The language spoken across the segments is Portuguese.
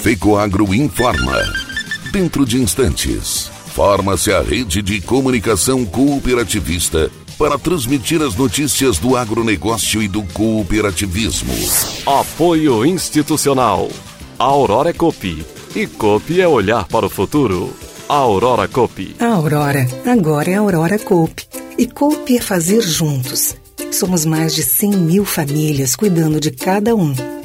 FECOAGRO informa. Dentro de instantes, forma-se a rede de comunicação cooperativista para transmitir as notícias do agronegócio e do cooperativismo. Apoio institucional. A Aurora é Copi. E Copi é olhar para o futuro. A Aurora Copi. A Aurora, agora é a Aurora Copi. E Copi é fazer juntos. Somos mais de 100 mil famílias cuidando de cada um.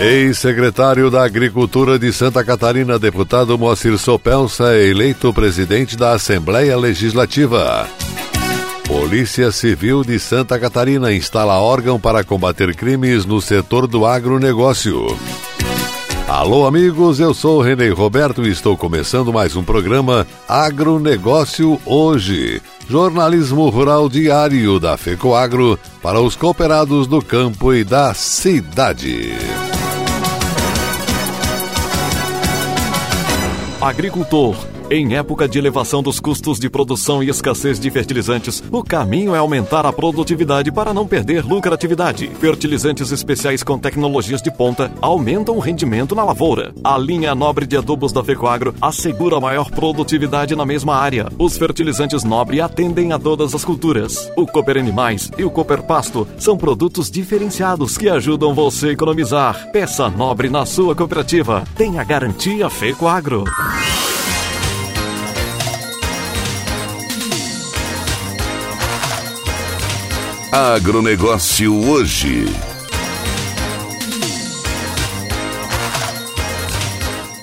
Ex-secretário da Agricultura de Santa Catarina, deputado Moacir Sopelsa, eleito presidente da Assembleia Legislativa. Polícia Civil de Santa Catarina instala órgão para combater crimes no setor do agronegócio. Alô, amigos, eu sou Renê Roberto e estou começando mais um programa Agronegócio Hoje. Jornalismo Rural Diário da FECOAGro para os cooperados do campo e da cidade. Agricultor em época de elevação dos custos de produção e escassez de fertilizantes, o caminho é aumentar a produtividade para não perder lucratividade. Fertilizantes especiais com tecnologias de ponta aumentam o rendimento na lavoura. A linha nobre de adubos da Fecoagro assegura maior produtividade na mesma área. Os fertilizantes nobre atendem a todas as culturas. O Cooper Animais e o Cooper Pasto são produtos diferenciados que ajudam você a economizar. Peça nobre na sua cooperativa. Tenha garantia Fecoagro. Agronegócio hoje.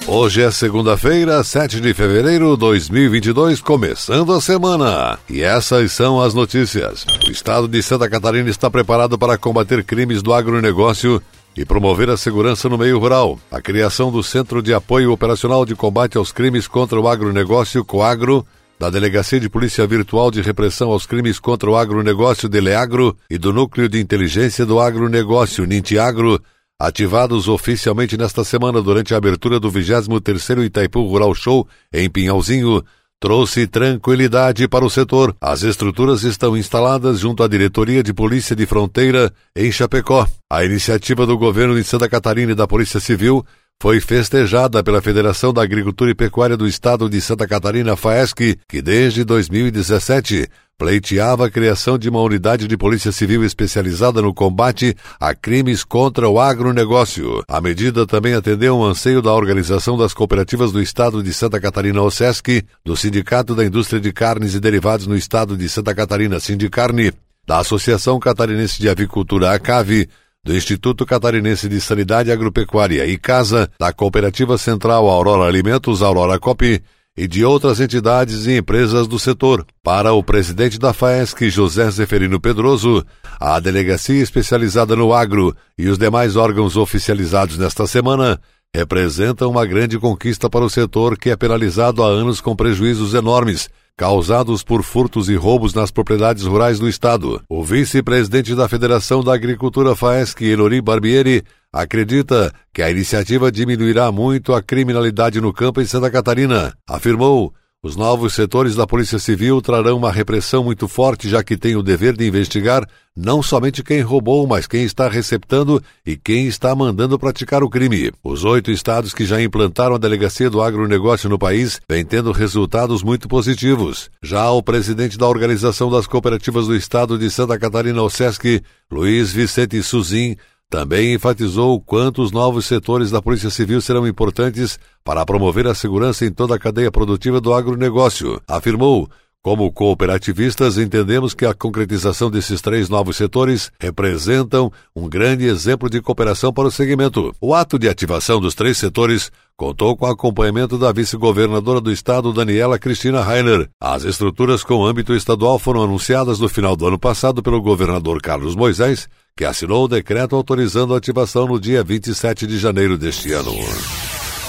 Hoje é segunda-feira, 7 de fevereiro de 2022, começando a semana. E essas são as notícias. O estado de Santa Catarina está preparado para combater crimes do agronegócio e promover a segurança no meio rural. A criação do Centro de Apoio Operacional de Combate aos Crimes contra o Agronegócio, COAGRO, da Delegacia de Polícia Virtual de Repressão aos Crimes contra o Agronegócio Deleagro e do Núcleo de Inteligência do Agronegócio Nintiagro, ativados oficialmente nesta semana durante a abertura do 23º Itaipu Rural Show em Pinhalzinho, trouxe tranquilidade para o setor. As estruturas estão instaladas junto à Diretoria de Polícia de Fronteira em Chapecó. A iniciativa do governo de Santa Catarina e da Polícia Civil foi festejada pela Federação da Agricultura e Pecuária do Estado de Santa Catarina, FAESC, que desde 2017 pleiteava a criação de uma unidade de polícia civil especializada no combate a crimes contra o agronegócio. A medida também atendeu um anseio da Organização das Cooperativas do Estado de Santa Catarina, OSESC, do Sindicato da Indústria de Carnes e Derivados no Estado de Santa Catarina, Sindicarne, da Associação Catarinense de Avicultura, ACAVE, do Instituto Catarinense de Sanidade Agropecuária e Casa, da Cooperativa Central Aurora Alimentos, Aurora Cop, e de outras entidades e empresas do setor. Para o presidente da FAESC, José Zeferino Pedroso, a delegacia especializada no agro e os demais órgãos oficializados nesta semana representam uma grande conquista para o setor que é penalizado há anos com prejuízos enormes causados por furtos e roubos nas propriedades rurais do Estado. O vice-presidente da Federação da Agricultura FAESC, Elori Barbieri, acredita que a iniciativa diminuirá muito a criminalidade no campo em Santa Catarina. Afirmou os novos setores da Polícia Civil trarão uma repressão muito forte, já que tem o dever de investigar não somente quem roubou, mas quem está receptando e quem está mandando praticar o crime. Os oito estados que já implantaram a delegacia do agronegócio no país vêm tendo resultados muito positivos. Já o presidente da Organização das Cooperativas do Estado de Santa Catarina, o SESC, Luiz Vicente Suzin, também enfatizou quanto os novos setores da Polícia Civil serão importantes para promover a segurança em toda a cadeia produtiva do agronegócio. Afirmou como cooperativistas, entendemos que a concretização desses três novos setores representam um grande exemplo de cooperação para o segmento. O ato de ativação dos três setores contou com o acompanhamento da vice-governadora do estado, Daniela Cristina Rainer. As estruturas com âmbito estadual foram anunciadas no final do ano passado pelo governador Carlos Moisés, que assinou o decreto autorizando a ativação no dia 27 de janeiro deste ano.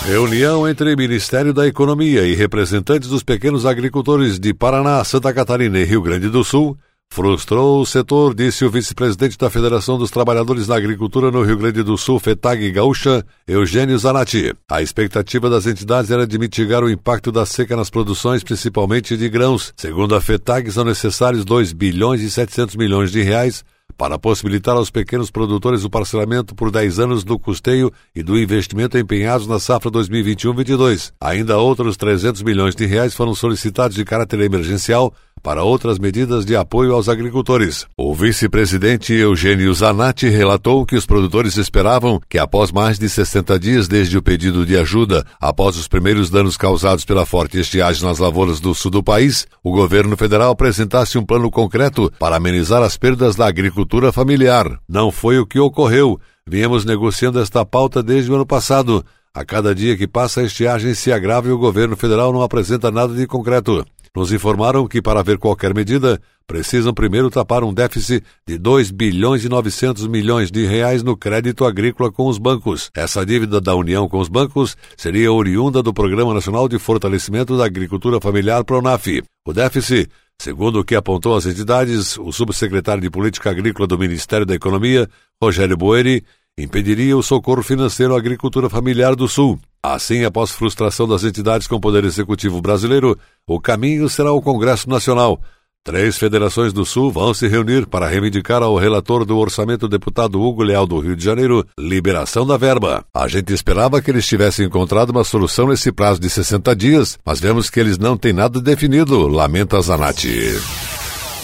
Reunião entre Ministério da Economia e representantes dos pequenos agricultores de Paraná, Santa Catarina e Rio Grande do Sul frustrou o setor, disse o vice-presidente da Federação dos Trabalhadores da Agricultura no Rio Grande do Sul, FETAG Gaúcha, Eugênio Zanatti. A expectativa das entidades era de mitigar o impacto da seca nas produções, principalmente de grãos. Segundo a FETAG, são necessários 2 bilhões e 700 milhões de reais para possibilitar aos pequenos produtores o parcelamento por 10 anos do custeio e do investimento empenhados na safra 2021-22. Ainda outros 300 milhões de reais foram solicitados de caráter emergencial para outras medidas de apoio aos agricultores. O vice-presidente Eugênio Zanatti relatou que os produtores esperavam que, após mais de 60 dias desde o pedido de ajuda, após os primeiros danos causados pela forte estiagem nas lavouras do sul do país, o governo federal apresentasse um plano concreto para amenizar as perdas da agricultura familiar. Não foi o que ocorreu. Viemos negociando esta pauta desde o ano passado. A cada dia que passa, a estiagem se agrava e o governo federal não apresenta nada de concreto nos informaram que, para ver qualquer medida, precisam primeiro tapar um déficit de 2 bilhões e 900 milhões de reais no crédito agrícola com os bancos. Essa dívida da União com os bancos seria oriunda do Programa Nacional de Fortalecimento da Agricultura Familiar PRONAF. O déficit, segundo o que apontou as entidades, o subsecretário de Política Agrícola do Ministério da Economia, Rogério Boeri, impediria o socorro financeiro à agricultura familiar do Sul. Assim, após frustração das entidades com Poder Executivo brasileiro, o caminho será o Congresso Nacional. Três federações do Sul vão se reunir para reivindicar ao relator do orçamento, deputado Hugo Leal do Rio de Janeiro, liberação da verba. A gente esperava que eles tivessem encontrado uma solução nesse prazo de 60 dias, mas vemos que eles não têm nada definido, lamenta Zanatti.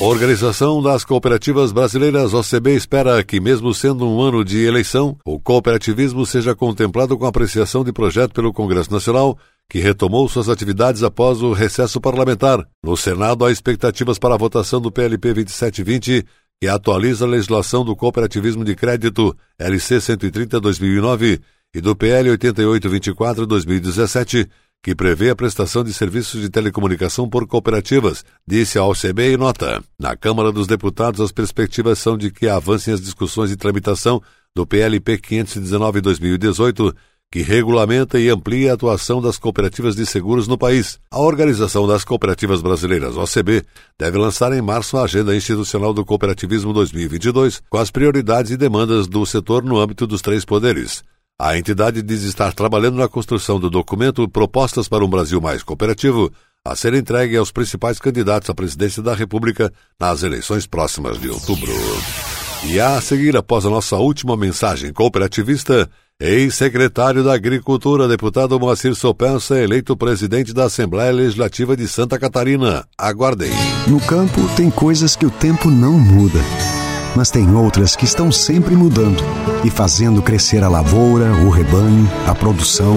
Organização das Cooperativas Brasileiras OCB espera que, mesmo sendo um ano de eleição, o cooperativismo seja contemplado com apreciação de projeto pelo Congresso Nacional, que retomou suas atividades após o recesso parlamentar. No Senado, há expectativas para a votação do PLP 2720, que atualiza a legislação do cooperativismo de crédito LC 130-2009 e do PL 8824-2017, que prevê a prestação de serviços de telecomunicação por cooperativas, disse a OCB em nota. Na Câmara dos Deputados, as perspectivas são de que avancem as discussões de tramitação do PLP 519-2018, que regulamenta e amplia a atuação das cooperativas de seguros no país. A Organização das Cooperativas Brasileiras, OCB, deve lançar em março a Agenda Institucional do Cooperativismo 2022, com as prioridades e demandas do setor no âmbito dos três poderes. A entidade diz estar trabalhando na construção do documento Propostas para um Brasil Mais Cooperativo, a ser entregue aos principais candidatos à presidência da República nas eleições próximas de outubro. E a seguir, após a nossa última mensagem cooperativista, ex-secretário da Agricultura, deputado Moacir Sopensa, eleito presidente da Assembleia Legislativa de Santa Catarina. Aguardem. No campo, tem coisas que o tempo não muda mas tem outras que estão sempre mudando e fazendo crescer a lavoura, o rebanho, a produção.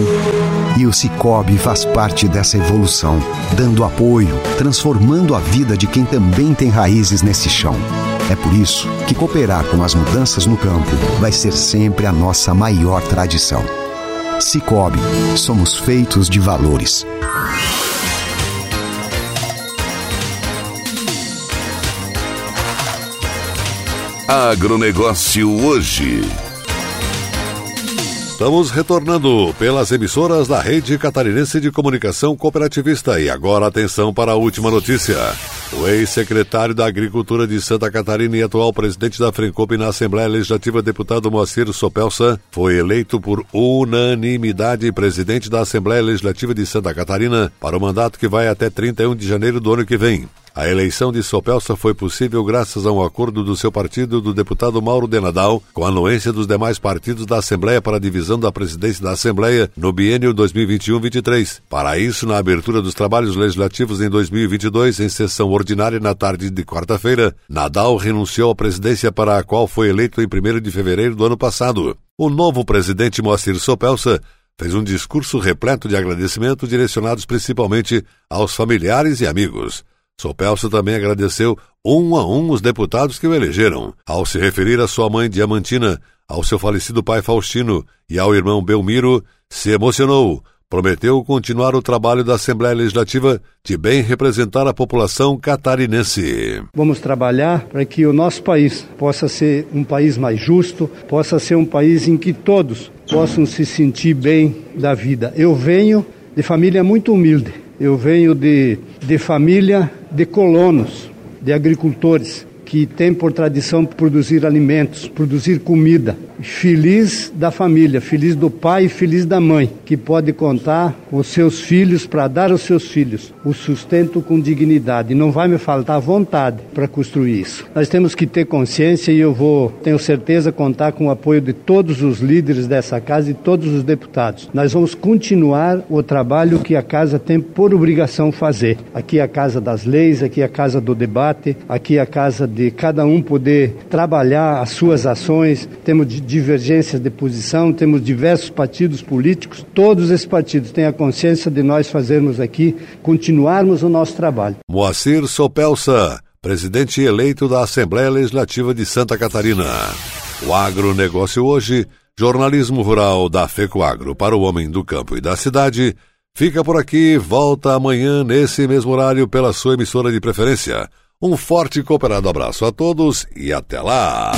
E o Cicobi faz parte dessa evolução, dando apoio, transformando a vida de quem também tem raízes nesse chão. É por isso que cooperar com as mudanças no campo vai ser sempre a nossa maior tradição. Cicobi, somos feitos de valores. Agronegócio hoje. Estamos retornando pelas emissoras da Rede Catarinense de Comunicação Cooperativista e agora atenção para a última notícia. O ex-secretário da Agricultura de Santa Catarina e atual presidente da Frencope na Assembleia Legislativa, deputado Moacir Sopelsa, foi eleito por unanimidade presidente da Assembleia Legislativa de Santa Catarina para o mandato que vai até 31 de janeiro do ano que vem. A eleição de Sopelsa foi possível graças a um acordo do seu partido do deputado Mauro Denadal com a anuência dos demais partidos da Assembleia para a divisão da presidência da Assembleia no biênio 2021-23. Para isso, na abertura dos trabalhos legislativos em 2022, em sessão ordinária na tarde de quarta-feira, Nadal renunciou à presidência para a qual foi eleito em 1 de fevereiro do ano passado. O novo presidente Moacir Sopelsa fez um discurso repleto de agradecimentos direcionados principalmente aos familiares e amigos. Sopelso também agradeceu um a um os deputados que o elegeram. Ao se referir à sua mãe Diamantina, ao seu falecido pai Faustino e ao irmão Belmiro, se emocionou, prometeu continuar o trabalho da Assembleia Legislativa de bem representar a população catarinense. Vamos trabalhar para que o nosso país possa ser um país mais justo, possa ser um país em que todos possam se sentir bem da vida. Eu venho de família muito humilde, eu venho de, de família de colonos, de agricultores que tem por tradição produzir alimentos, produzir comida. Feliz da família, feliz do pai e feliz da mãe, que pode contar com seus filhos para dar aos seus filhos o sustento com dignidade. Não vai me faltar vontade para construir isso. Nós temos que ter consciência e eu vou, tenho certeza, contar com o apoio de todos os líderes dessa casa e todos os deputados. Nós vamos continuar o trabalho que a casa tem por obrigação fazer. Aqui é a casa das leis, aqui é a casa do debate, aqui é a casa de cada um poder trabalhar as suas ações. Temos divergências de posição, temos diversos partidos políticos. Todos esses partidos têm a consciência de nós fazermos aqui, continuarmos o nosso trabalho. Moacir Sopelsa, presidente eleito da Assembleia Legislativa de Santa Catarina. O agronegócio hoje, jornalismo rural da FECOAGro para o homem do campo e da cidade. Fica por aqui, volta amanhã nesse mesmo horário pela sua emissora de preferência. Um forte e cooperado abraço a todos e até lá!